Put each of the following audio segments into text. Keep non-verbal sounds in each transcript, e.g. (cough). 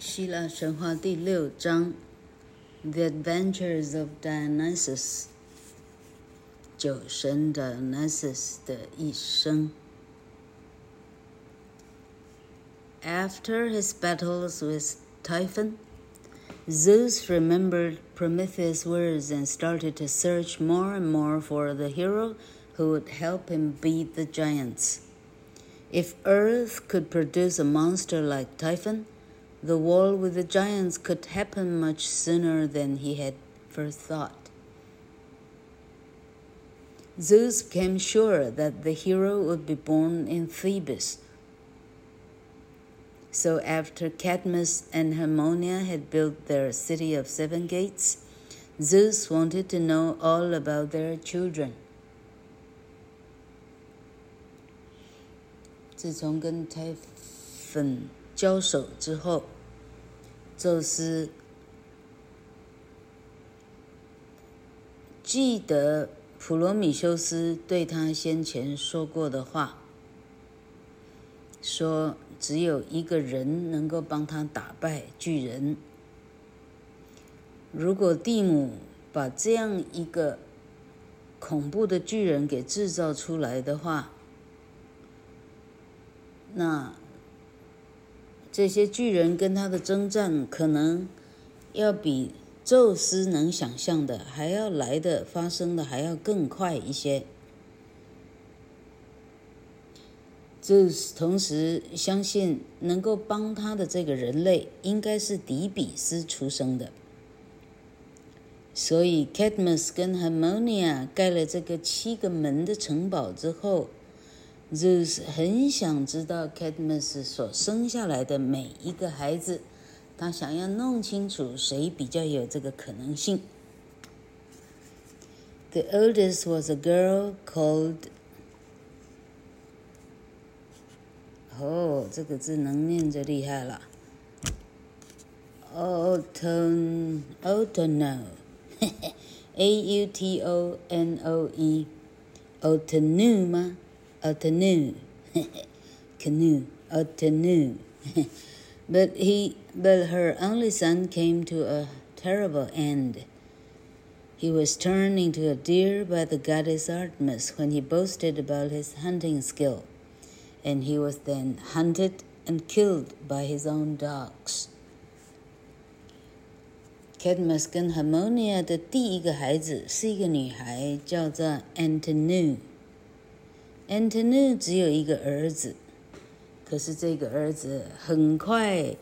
希腊神话第六章：The Adventures of Dionysus，酒神 Dionysus 的一生。After his battles with Typhon, Zeus remembered Prometheus' words and started to search more and more for the hero who would help him beat the giants. If Earth could produce a monster like Typhon, the war with the giants could happen much sooner than he had first thought. Zeus became sure that the hero would be born in Thebes. So after Cadmus and Harmonia had built their city of seven gates, Zeus wanted to know all about their children. 自从跟泰芬 交手之后，宙斯记得普罗米修斯对他先前说过的话，说只有一个人能够帮他打败巨人。如果蒂姆把这样一个恐怖的巨人给制造出来的话，那这些巨人跟他的征战，可能要比宙斯能想象的还要来的发生的还要更快一些。宙斯同时相信，能够帮他的这个人类，应该是底比斯出生的。所以，Cadmus 跟 Harmonia 盖了这个七个门的城堡之后。Zeus 很想知道 Cadmus 所生下来的每一个孩子，他想要弄清楚谁比较有这个可能性。The oldest was a girl called…… 哦，这个字能念就厉害了。Autonoe，A-U-T-O-N-O-E，Autonoe 吗 ？Autonoe, canoe, Autonoe. but he, but her only son came to a terrible end. He was turned into a deer by the goddess Artemis when he boasted about his hunting skill, and he was then hunted and killed by his own dogs. Cadmus 跟 Harmonia 的第一个孩子是一个女孩，叫做 Autonoe。 Antony 只有一个儿子，可是这个儿子很快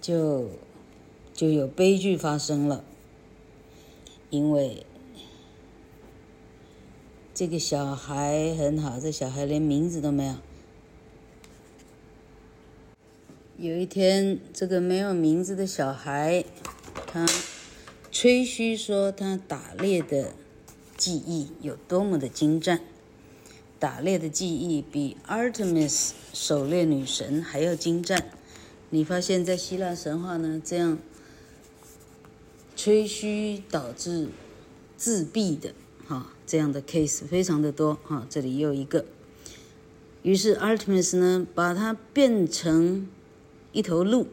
就就有悲剧发生了，因为这个小孩很好，这小孩连名字都没有。有一天，这个没有名字的小孩，他吹嘘说他打猎的。技艺有多么的精湛，打猎的技艺比 Artemis 狩猎女神还要精湛。你发现，在希腊神话呢，这样吹嘘导致自闭的哈，这样的 case 非常的多哈。这里又一个，于是 Artemis 呢，把它变成一头鹿，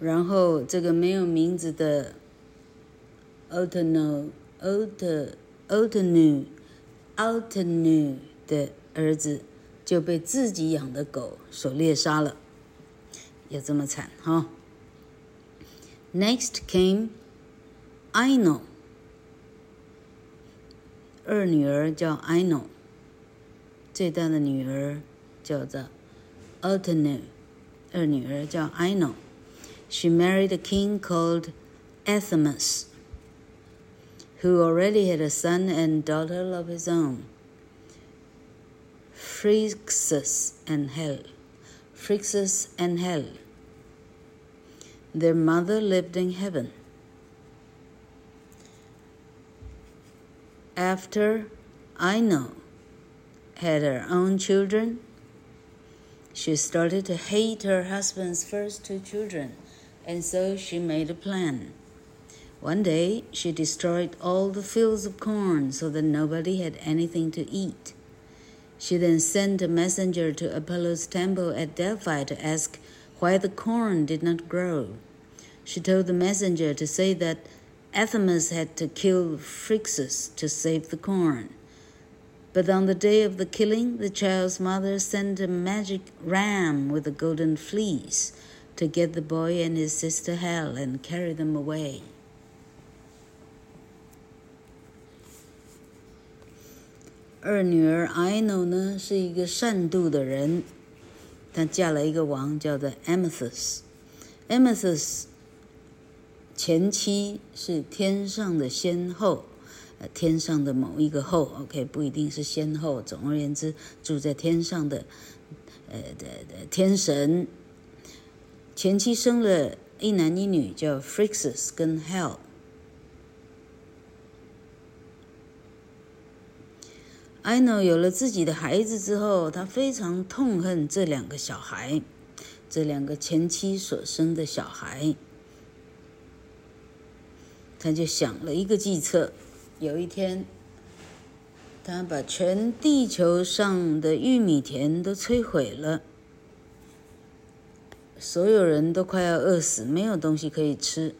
然后这个没有名字的 Autonoe。Autonoe，Autonoe 的儿子就被自己养的狗所猎杀了，有这么惨哈？Next came Ino，二女儿叫 Ino，最大的女儿叫做 Autonoe，二女儿叫 Ino。She married a king called Athamas。 Who already had a son and daughter of his own, Phrixus and Helle. Phrixus and Hel. Their mother lived in heaven. After Ino had her own children, she started to hate her husband's first two children, and so she made a plan. One day, she destroyed all the fields of corn so that nobody had anything to eat. She then sent a messenger to Apollo's temple at Delphi to ask why the corn did not grow. She told the messenger to say that Athamas had to kill Phrixus to save the corn. But on the day of the killing, the child's mother sent a magic ram with a golden fleece to get the boy and his sister Hel and carry them away. 二女儿 Ino 呢是一个善妒的人，她嫁了一个王，叫做 Amathus。Amathus 前妻是天上的仙后，呃，天上的某一个后，OK，不一定是仙后。总而言之，住在天上的，呃的的天神。前妻生了一男一女，叫 Phrixus 跟 Hel。Ino 有了自己的孩子之后，他非常痛恨这两个小孩，这两个前妻所生的小孩。他就想了一个计策，有一天，他把全地球上的玉米田都摧毁了，所有人都快要饿死，没有东西可以吃。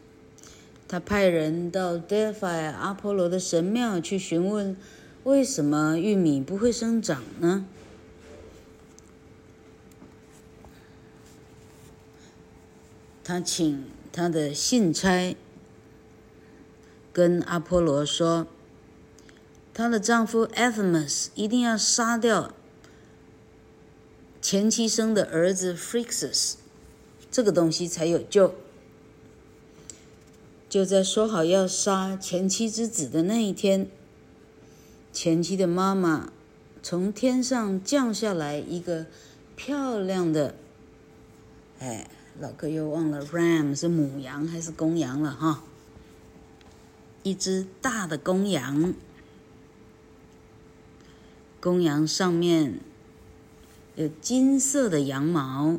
他派人到 Delphi 阿波罗的神庙去询问。为什么玉米不会生长呢？他请他的信差跟阿波罗说，她的丈夫 Athamas 一定要杀掉前妻生的儿子 Phrixus，这个东西才有救。就在说好要杀前妻之子的那一天。前妻的妈妈从天上降下来一个漂亮的，哎，老哥又忘了 ram 是母羊还是公羊了哈？一只大的公羊，公羊上面有金色的羊毛，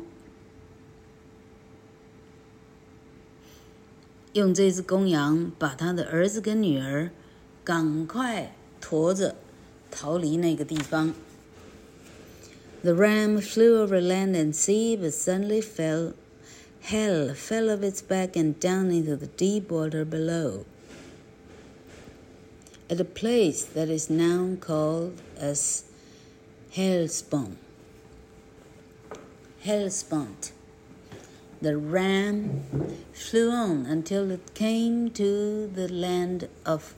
用这只公羊把他的儿子跟女儿赶快。驮着逃离那个地方。The ram flew over land and sea, but suddenly fell. Hel fell off its back and down into the deep water below. At a place that is now called as Hellespont. Hellespont. The ram flew on until it came to the land of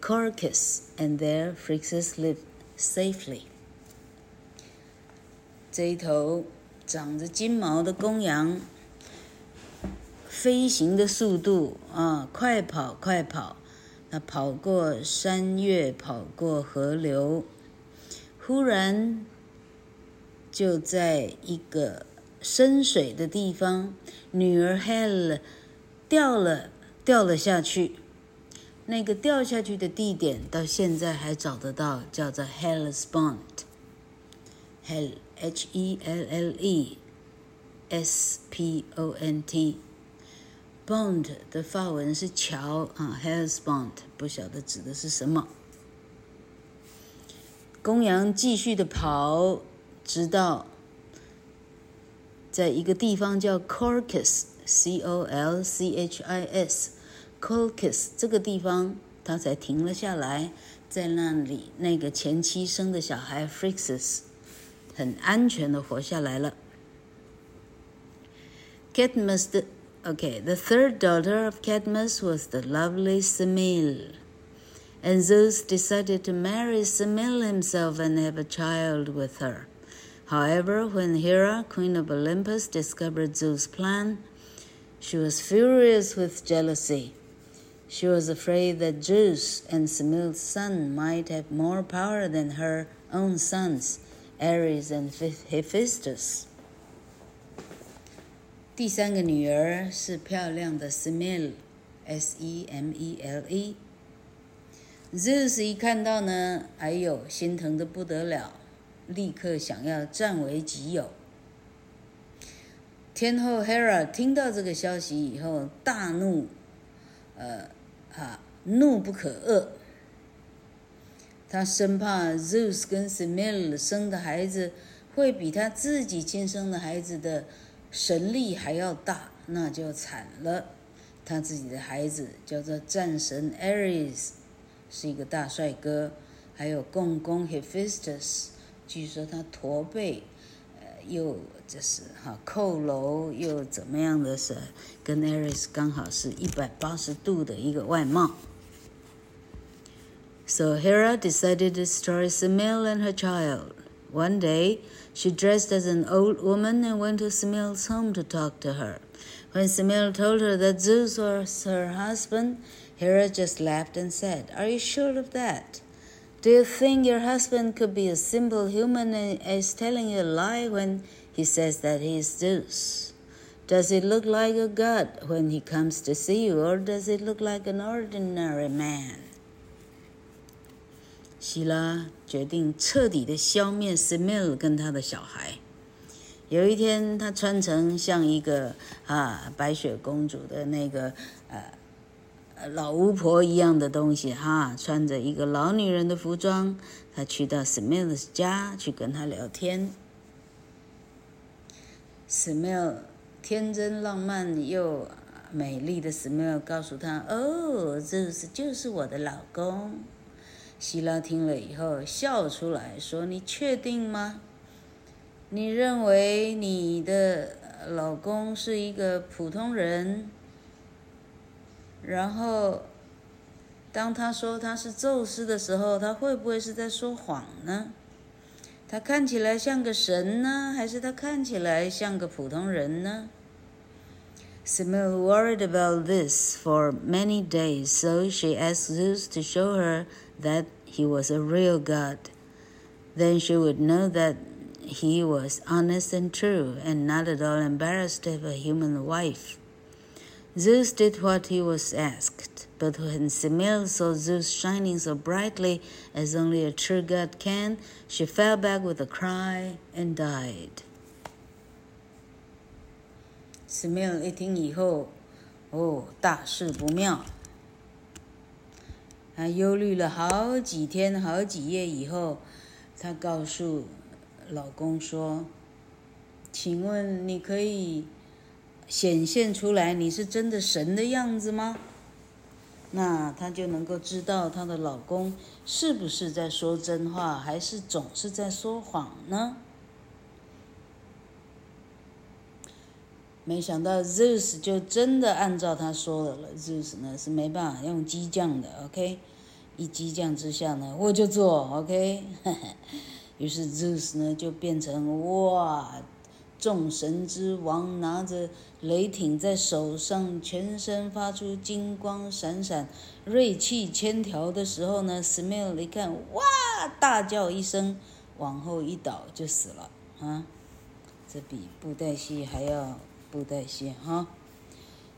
Colchis, and there Phrixus live safely. 这一头长着金毛的公羊，飞行的速度啊，快跑快跑，它跑过山岳，跑过河流，忽然就在一个深水的地方，女儿 Hel 掉了，掉了下去。那个掉下去的地点到现在还找得到，叫做 Hellespont，Hell H E L L E S P O N T，Pont 的发文是桥啊，Hellespont 不晓得指的是什么。公羊继续的跑，直到在一个地方叫 Colchis，C O L C H I S。Colchis 这个地方，他才停了下来。在那里，那个前妻生的小孩 Phrixus 很安全的活下来了。Cadmus the okay, the third daughter of Cadmus was the lovely Semele, and Zeus decided to marry Semele himself and have a child with her. However, when Hera, queen of Olympus, discovered Zeus' plan, she was furious with jealousy. She was afraid that Zeus and Semele's son might have more power than her own sons, Ares and Hephaestus. 第三个女儿是漂亮的 Semele，S-E-M-E-L-E。Zeus 一看到呢，哎呦，心疼的不得了，立刻想要占为己有。天后 Hera 听到这个消息以后，大怒，呃。啊，怒不可遏，他生怕 Zeus 跟 Semel 生的孩子会比他自己亲生的孩子的神力还要大，那就惨了。他自己的孩子叫做战神 Ares，是一个大帅哥，还有共工 Hephaestus，据说他驼背，又就是哈佝僂，又怎么样的是跟 Ares 刚好是一百八十度的一个外貌。So Hera decided to destroy Semele and her child. One day, she dressed as an old woman and went to Semele's home to talk to her. When Semele told her that Zeus was her husband, Hera just laughed and said, Are you sure of that? Do you think your husband could be a simple human and is telling you a lie when he says that he is Zeus? Does he look like a god when he comes to see you, or does he look like an ordinary man? 希拉决定彻底的消灭 Semele 跟他的小孩。有一天，他穿成像一个啊白雪公主的那个呃 老巫婆一样的东西哈、穿着一个老女人的服装，她去到 Semele 家去跟他聊天。Semele 天真浪漫又美丽的 Semele 告诉他：“哦，这是就是我的老公。”希拉听了以后笑出来说：“你确定吗？你认为你的老公是一个普通人？然后，当他说他是宙斯的时候，他会不会是在说谎呢？他看起来像个神呢，还是他看起来像个普通人呢？” Semele worried about this for many days, so she asked Zeus to show her. that he was a real God. Then she would know that he was honest and true and not at all embarrassed to have a human wife. Zeus did what he was asked, but when Semele saw Zeus shining so brightly as only a true God can, she fell back with a cry and died. Semele 一听以后，哦，大事不妙。她忧虑了好几天、好几夜以后，她告诉老公说：“请问你可以 显现出来你是真的神的样子吗？”那她就能够知道她的老公是不是在说真话，还是总是在说谎呢？没想到 Zeus 就真的按照他说的了。Zeus 呢是没办法用激将的，OK。一激将之下呢，我就做，OK。(laughs) 于是 Zeus 呢就变成哇，众神之王，拿着雷霆在手上，全身发出金光闪闪、锐气千条的时候呢，Semele 一看，哇，大叫一声，往后一倒就死了啊！这比布袋戏还要布袋戏哈。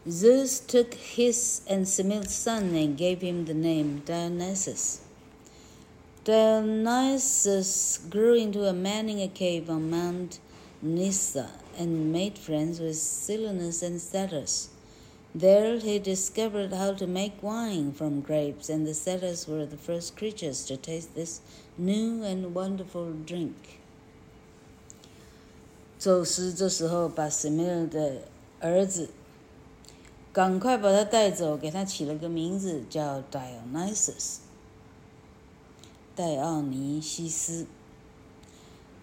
Zeus took his and Semele's son and gave him the name Dionysus. Dionysus grew into a man in a cave on Mount Nysa and made friends with Silenus and Satyrs. There he discovered how to make wine from grapes, and the satyrs were the first creatures to taste this new and wonderful drink. 宙斯这时候把 Semele 的儿子赶快把他带走，给他起了个名字叫 Dionysus，戴奥尼西斯。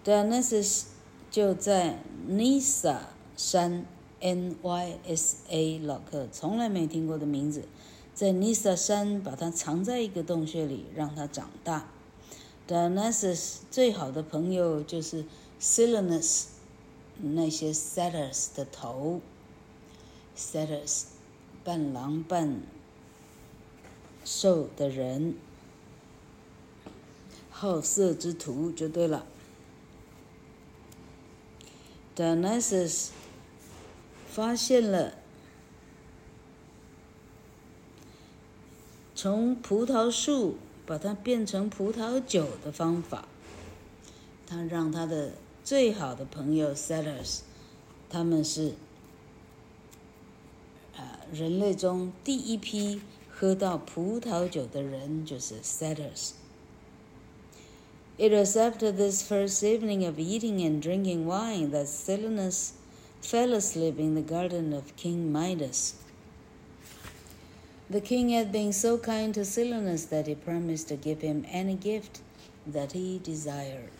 Dionysus 就在 Nysa 山，N-Y-S-A，老客从来没听过的名字，在 Nysa 山把它藏在一个洞穴里，让它长大。Dionysus 最好的朋友就是 Silenus，那些 Satyrs 的头，Satyrs。半狼半兽的人，好色之徒就对了。Dionysus 发现了从葡萄树把它变成葡萄酒的方法，他让他的最好的朋友 Satyrs，他们是。人类中第一批喝到葡萄酒的人就是 Satyrs。It was after this first evening of eating and drinking wine that Silenus fell asleep in the garden of King Midas. The king had been so kind to Silenus that he promised to give him any gift that he desired.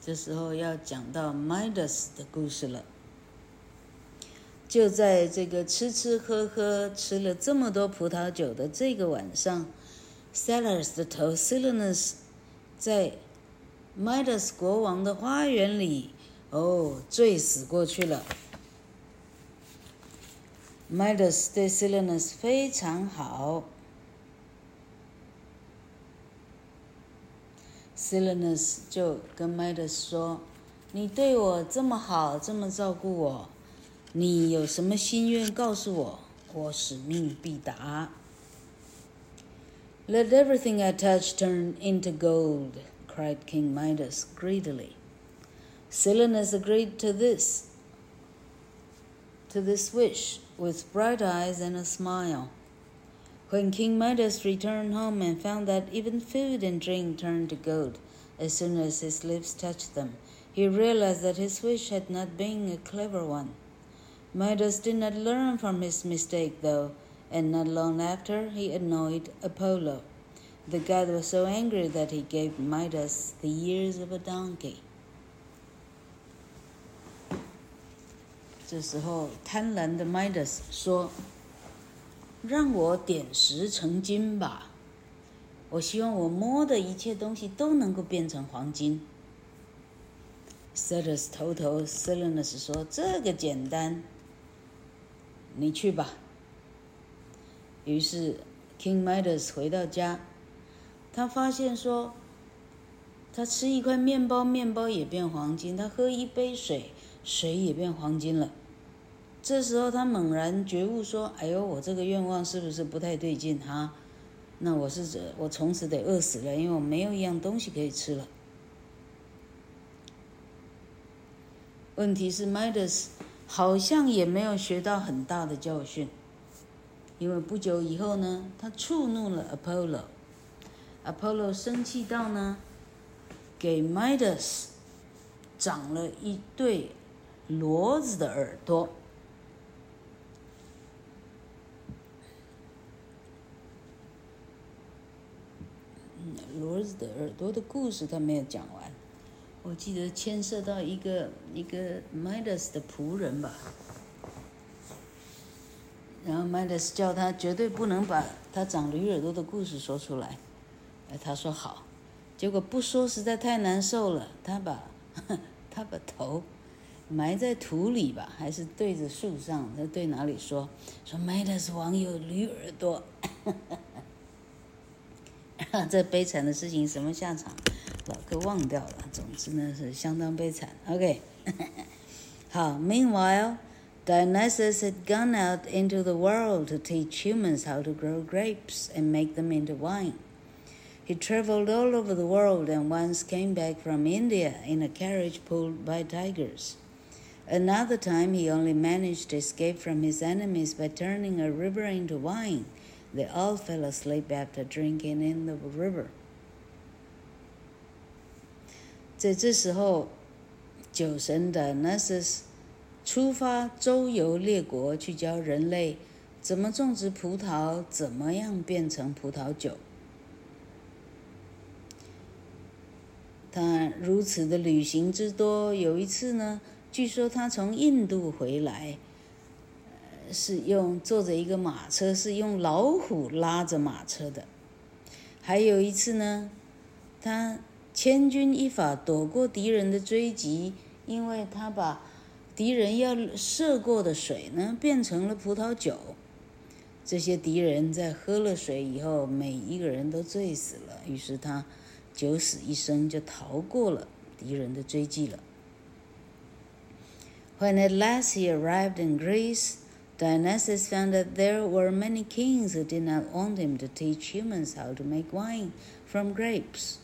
这时候要讲到 Midas 的故事了。 就在这个吃吃喝喝吃了这么多葡萄酒的这个晚上，Sellers 的头 Silenus 在 Midas 国王的花园里，哦，醉死过去了。Midas 对 Silenus 非常好，Silenus 就跟 Midas 说：“你对我这么好，这么照顾我。”你有什么心愿告诉我，我使命必达。Let everything I touch turn into gold, cried King Midas greedily. Silenus agreed to this, to this wish with bright eyes and a smile. When King Midas returned home and found that even food and drink turned to gold as soon as his lips touched them, he realized that his wish had not been a clever one. Midas did not learn from his mistake, though, and not long after he annoyed Apollo. The god was so angry that he gave Midas the ears of a donkey. 这时候，贪婪的 Midas 说：“让我点石成金吧！我希望我摸的一切东西都能够变成黄金。” Cetus 头头 Silenus 说：“这个简单。” 你去吧。于是，King Midas 回到家，他发现说，他吃一块面包，面包也变黄金；他喝一杯水，水也变黄金了。这时候，他猛然觉悟说：“哎呦，我这个愿望是不是不太对劲哈？那我是指我从此得饿死了，因为我没有一样东西可以吃了。”问题是，Midas。好像也没有学到很大的教训，因为不久以后呢，他触怒了 Apollo。Apollo 生气到呢，给 Midas 长了一对骡子的耳朵。骡子的耳朵的故事他没有讲完。我记得牵涉到一个一个 Midas 的仆人吧，然后 Midas 叫他绝对不能把他长驴耳朵的故事说出来，哎，他说好，结果不说实在太难受了，他把 (laughs) 他把头埋在土里吧，还是对着树上，他对哪里说？说 Midas 王有驴耳朵，(laughs) 这悲惨的事情什么下场？老哥忘掉了，总之呢是相当悲惨。OK，好。Meanwhile, (laughs) Dionysus had gone out into the world to teach humans how to grow grapes and make them into wine. He traveled all over the world and once came back from India in a carriage pulled by tigers. Another time he only managed to escape from his enemies by turning a river into wine. They all fell asleep after drinking in the river. 在这时候，酒神的 Dionysus 出发周游列国，去教人类怎么种植葡萄，怎么样变成葡萄酒。他如此的旅行之多，有一次呢，据说他从印度回来，是用坐着一个马车，是用老虎拉着马车的。还有一次呢，他。千钧一发躲过敌人的追击，因为他把敌人要射过的水呢变成了葡萄酒。这些敌人在喝了水以后，每一个人都醉死了。于是他九死一生，就逃过了敌人的追击了。When at last he arrived in Greece, Dionysus found that there were many kings who did not want him to teach humans how to make wine from grapes.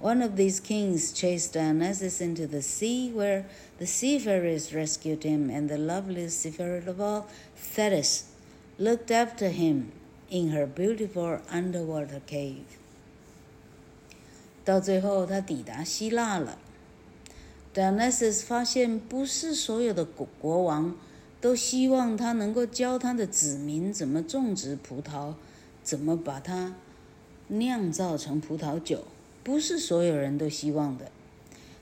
One of these kings chased Dionysus into the sea, where the seafarers rescued him, and the loveliest seafarer of all, Thetis, looked after him in her beautiful underwater cave。到最后，他抵达希腊了。Dionysus 发现，不是所有的国国王都希望他能够教他的子民怎么种植葡萄，怎么把它酿造成葡萄酒。 不是所有人都希望的。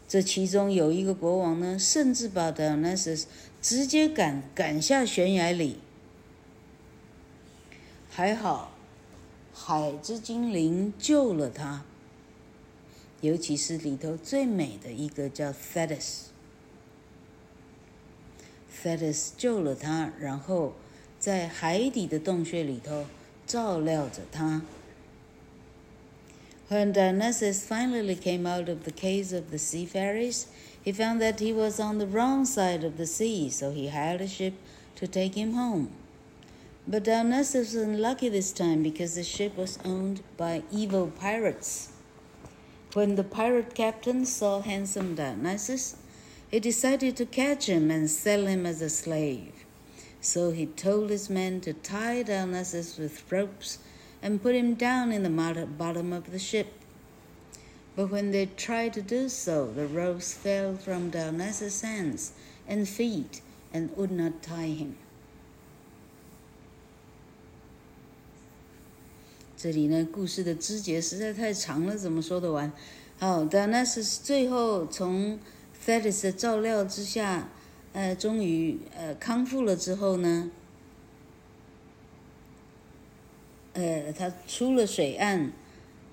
这其中有一个国王呢，甚至把 Dionysus 直接赶赶下悬崖里。还好，海之精灵救了他。尤其是里头最美的一个叫 Thetis，Thetis 救了他，然后在海底的洞穴里头照料着他。When Dionysus finally came out of the caves of the seafarers, he found that he was on the wrong side of the sea, so he hired a ship to take him home. But Dionysus was unlucky this time because the ship was owned by evil pirates. When the pirate captain saw handsome Dionysus, he decided to catch him and sell him as a slave. So he told his men to tie Dionysus with ropes and put him down in the bottom of the ship. But when they tried to do so, the ropes fell from Dionysus' hands and feet and would not tie him. (laughs) 这里呢，故事的枝节实在太长了，怎么说得完？好的，那是最后从 Thetis 的照料之下，呃，终于呃康复了之后呢， 呃，他出了水岸，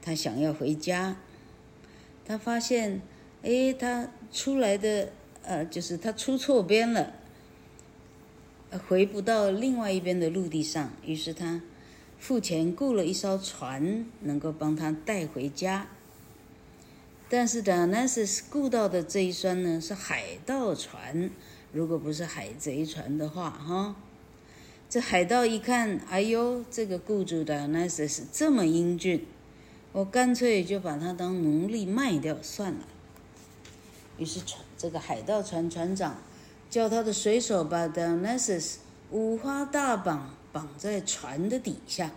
他想要回家，他发现，哎，他出来的呃，就是他出错边了，回不到另外一边的陆地上，于是他。付钱雇了一艘船，能够帮他带回家。但是 Dionysus 雇到的这一艘呢，是海盗船。如果不是海贼船的话，哈，这海盗一看，哎呦，这个雇主 Dionysus 这么英俊，我干脆就把他当奴隶卖掉算了。于是船这个海盗船船长叫他的水手把 Dionysus 五花大绑。绑在船的底下。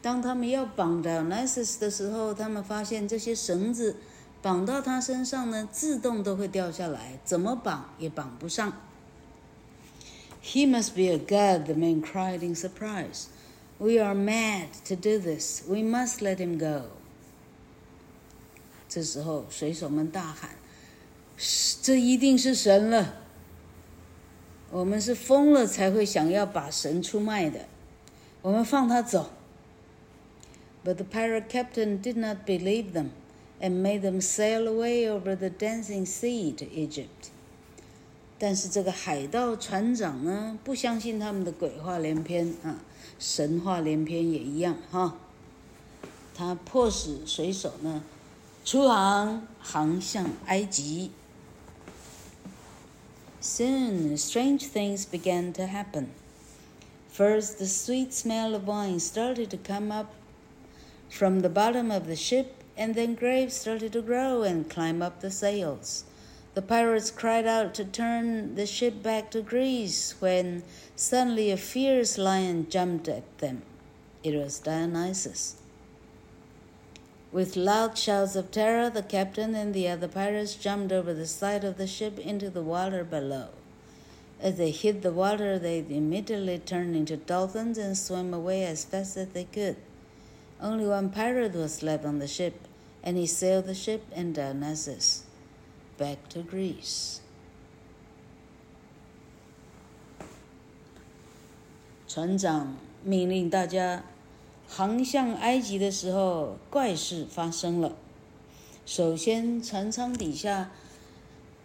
当他们要绑 Dionysus 的时候，他们发现这些绳子绑到他身上呢，自动都会掉下来，怎么绑也绑不上。He must be a god, the men cried in surprise. We are mad to do this. We must let him go. 这时候，水手们大喊：“这一定是神了！”我们是疯了才会想要把神出卖的，我们放他走。But the pirate captain did not believe them, and made them sail away over the dancing sea to Egypt. 但是这个海盗船长呢，不相信他们的鬼话连篇啊，神话连篇也一样哈。他迫使水手呢，出航，航向埃及。Soon, strange things began to happen. First, the sweet smell of wine started to come up from the bottom of the ship, and then grapes started to grow and climb up the sails. The pirates cried out to turn the ship back to Greece when suddenly a fierce lion jumped at them. It was Dionysus. With loud shouts of terror, the captain and the other pirates jumped over the side of the ship into the water below. As they hit the water, they immediately turned into dolphins and swam away as fast as they could. Only one pirate was left on the ship, and he sailed the ship and Dionysus back to Greece. 船长命令大家。航向埃及的时候，怪事发生了。首先，船舱底下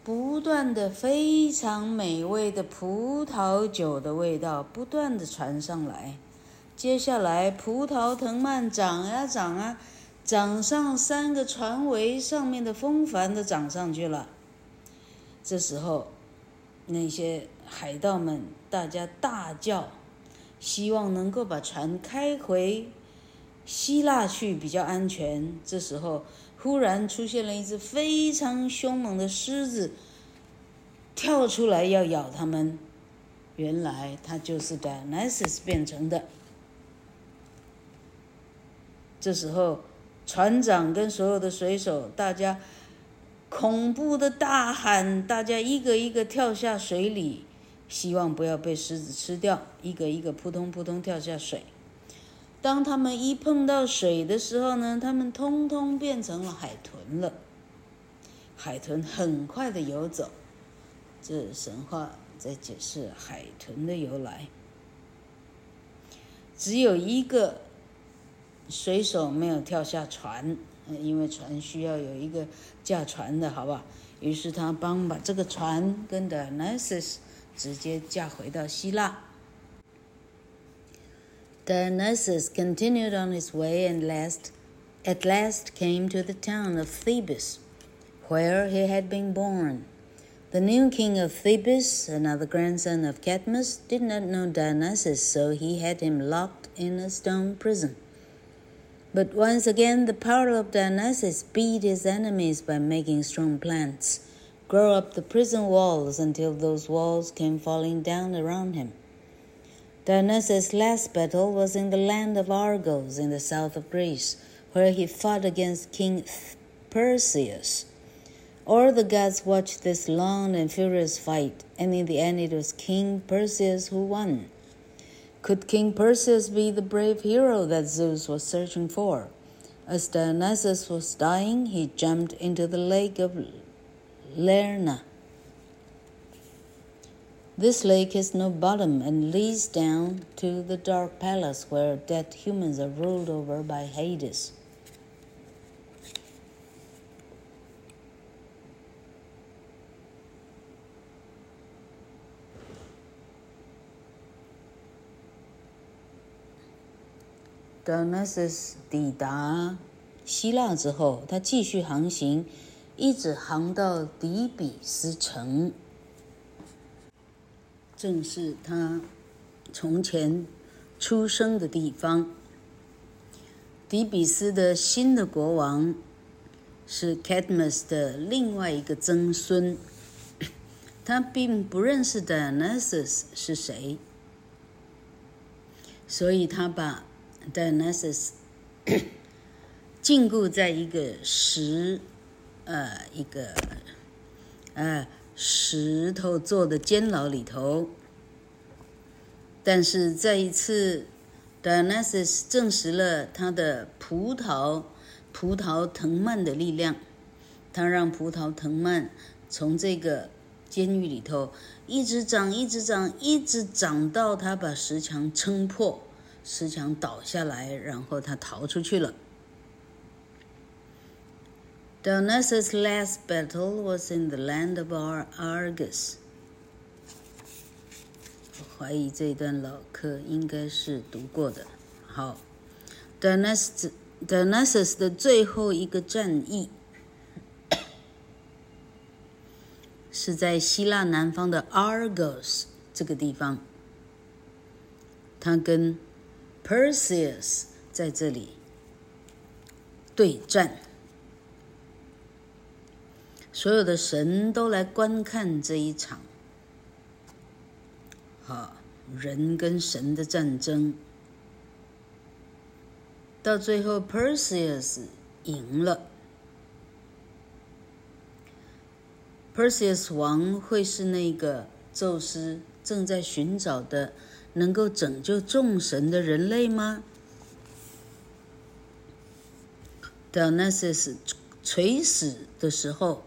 不断的非常美味的葡萄酒的味道不断的传上来。接下来，葡萄藤蔓长啊长啊，长上三个船桅上面的风帆都涨上去了。这时候，那些海盗们大家大叫。希望能够把船开回希腊去比较安全。这时候，忽然出现了一只非常凶猛的狮子，跳出来要咬他们。原来他就是 Dionysus 变成的。这时候，船长跟所有的水手，大家恐怖的大喊，大家一个一个跳下水里，希望不要被狮子吃掉，一个一个扑通扑通跳下水。当他们一碰到水的时候呢，他们通通变成了海豚了。海豚很快的游走，这神话在解释海豚的由来。只有一个水手没有跳下船，因为船需要有一个驾船的，好吧？于是他帮把这个船跟 Dionysus 直接驾回到希腊。Dionysus continued on his way and last, at last came to the town of Thebes, where he had been born. The new king of Thebes, another grandson of Cadmus, did not know Dionysus, so he had him locked in a stone prison. But once again, the power of Dionysus beat his enemies by making strong plants grow up the prison walls until those walls came falling down around him. Dionysus' last battle was in the land of Argos in the south of Greece, where he fought against King Perseus. All the gods watched this long and furious fight, and in the end it was King Perseus who won. Could King Perseus be the brave hero that Zeus was searching for? As Dionysus was dying, he jumped into the lake of Lerna this lake has no bottom and leads down to the dark palace where dead humans are ruled over by Hades. Dionysus 抵达希腊之后，他继续航行，一直航到底比斯城。正是他从前出生的地方。底比斯的新的国王是 Cadmus 的另外一个曾孙，(coughs) 他并不认识 Dionysus 是谁，所以他把 Dionysus 禁锢在一个石，呃，一个，呃。石头做的监牢里头，但是这一次，Dionysus 证实了他的葡萄葡萄藤蔓的力量，他让葡萄藤蔓从这个监狱里头一直长，一直长，一直长到他把石墙撑破，石墙倒下来，然后他逃出去了。Dionysus' last battle was in the land of Ar Argus。我怀疑这一段老课应该是读过的。好，Dionysus Dionysus 的最后一个战役是在希腊南方的 Argos 这个地方，他跟 Perseus 在这里对战。所有的神都来观看这一场，啊，人跟神的战争。到最后，Perseus 赢了。Perseus 王会是那个宙斯正在寻找的能够拯救众神的人类吗？Dionysus 垂死的时候。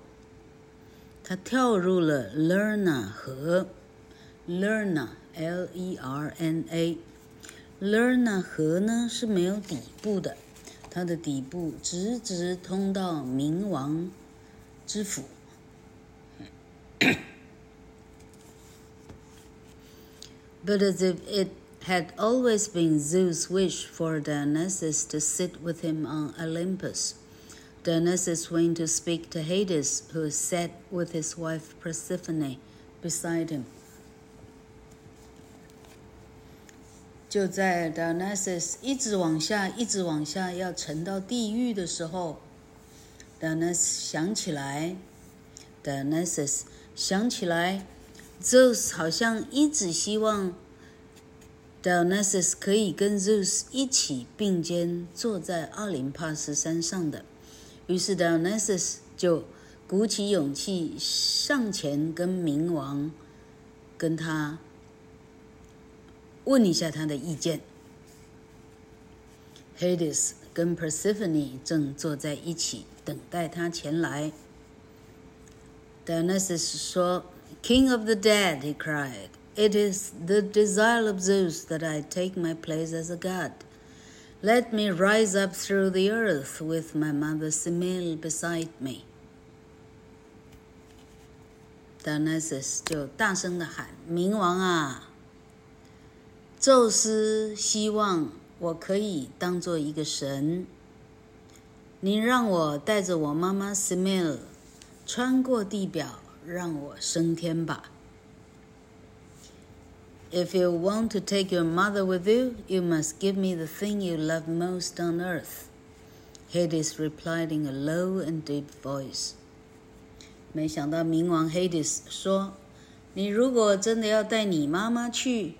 他跳入了 Lerna 河，Lerna，L-E-R-N-A，Lerna 河呢是没有底部的，它的底部直直通到冥王之府。But as if it had always been Zeus' wish for Dionysus to sit with him on Olympus. Dionysus went to speak to Hades, who sat with his wife Persephone beside him. 就在 Dionysus 一直往下、一直往下要沉到地狱的时候，Dionysus 想起来，Dionysus 想起来 Zeus 好像一直希望 Dionysus 可以跟 Zeus 一起并肩坐在奥林帕斯山上的，于是 Dionysus 就鼓起勇气上前跟冥王跟他问一下他的意见。Hades 跟 Persephone 正坐在一起等待他前来。Dionysus 说 ：“King of the dead,” he cried, “it is the desire of Zeus that I take my place as a god. Let me rise up through the earth with my mother Semele beside me.” Dionysus 就大声地喊：“冥王啊，宙斯希望我可以当做一个神，你让我带着我妈妈 Semele。”穿过地表， 让我升天吧。If you want to take your mother with you, you must give me the thing you love most on earth. Hades replied in a low and deep voice. 没想到冥王 Hades 说：“你如果真的要带你妈妈去，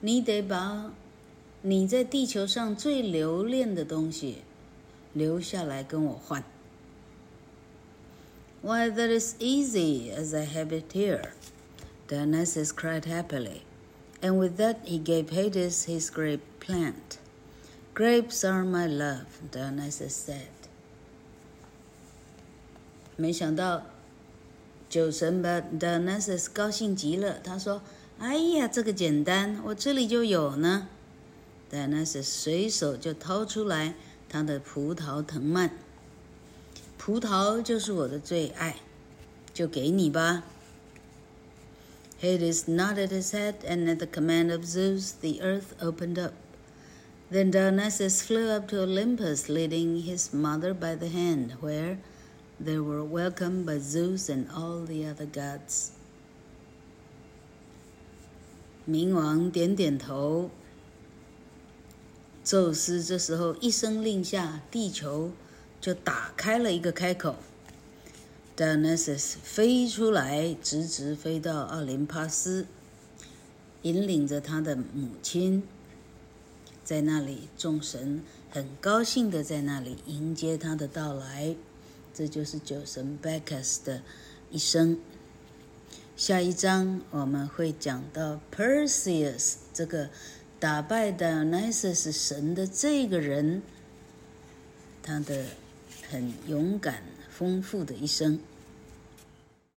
你得把你在地球上最留恋的东西留下来跟我换。” Why, that is easy, as I have it here, Dionysus cried happily, and with that he gave Hades his grape plant. Grapes are my love, Dionysus said. 没想到，酒神把 Dionysus 高兴极了。他说：“哎呀，这个简单，我这里就有呢。” Dionysus 随手就掏出来他的葡萄藤蔓。 葡萄就是我的最爱，就给你吧。Hades nodded his head, and at the command of Zeus, the earth opened up. Then Dionysus flew up to Olympus, leading his mother by the hand, where they were welcomed by Zeus and all the other gods. 冥王点点头，宙斯这时候一声令下，地球。 就打开了一个开口，Dionysus 飞出来，直直飞到奥林帕斯，引领着他的母亲，在那里，众神很高兴的在那里迎接他的到来。这就是酒神 Bacchus 的一生。下一章我们会讲到 Perseus 这个打败 Dionysus 神的这个人，他的。很勇敢、丰富的一生。